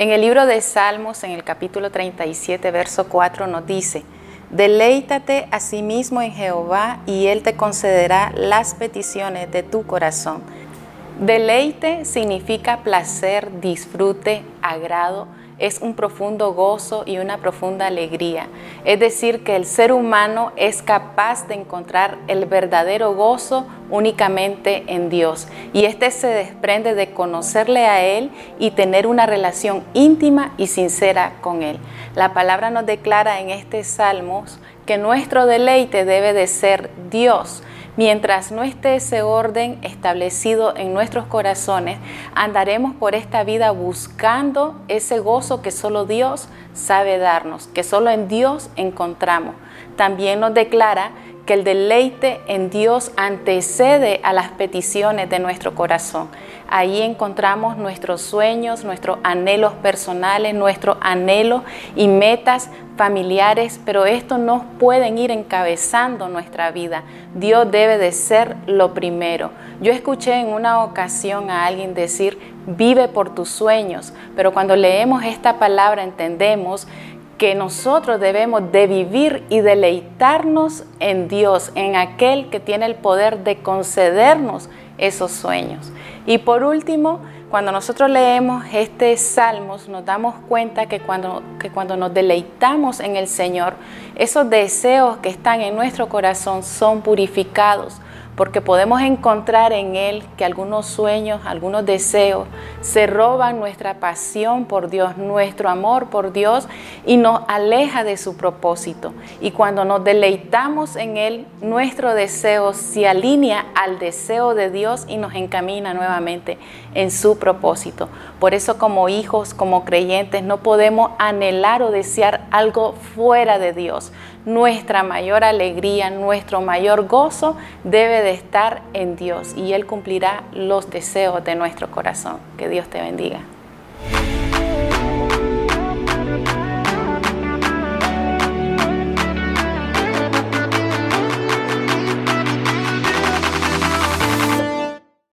En el libro de Salmos, en el capítulo 37, verso 4, nos dice, Deleítate a sí mismo en Jehová y Él te concederá las peticiones de tu corazón. Deleite significa placer, disfrute, agrado, es un profundo gozo y una profunda alegría. Es decir, que el ser humano es capaz de encontrar el verdadero gozo únicamente en Dios. Y este se desprende de conocerle a Él y tener una relación íntima y sincera con Él. La palabra nos declara en este Salmos que nuestro deleite debe de ser Dios Mientras no esté ese orden establecido en nuestros corazones, andaremos por esta vida buscando ese gozo que solo Dios sabe darnos, que solo en Dios encontramos. También nos declara que el deleite en Dios antecede a las peticiones de nuestro corazón. Ahí encontramos nuestros sueños, nuestros anhelos personales, nuestros anhelos y metas familiares, pero estos no pueden ir encabezando nuestra vida. Dios debe de ser lo primero. Yo escuché en una ocasión a alguien decir, vive por tus sueños, pero cuando leemos esta palabra entendemos que nosotros debemos de vivir y deleitarnos en Dios, en aquel que tiene el poder de concedernos esos sueños. Y por último, cuando nosotros leemos este Salmos, nos damos cuenta que cuando, que cuando nos deleitamos en el Señor, esos deseos que están en nuestro corazón son purificados porque podemos encontrar en Él que algunos sueños, algunos deseos se roban nuestra pasión por Dios, nuestro amor por Dios y nos aleja de su propósito. Y cuando nos deleitamos en Él, nuestro deseo se alinea al deseo de Dios y nos encamina nuevamente en su propósito. Por eso como hijos, como creyentes, no podemos anhelar o desear algo fuera de Dios nuestra mayor alegría, nuestro mayor gozo debe de estar en Dios y Él cumplirá los deseos de nuestro corazón. Que Dios te bendiga.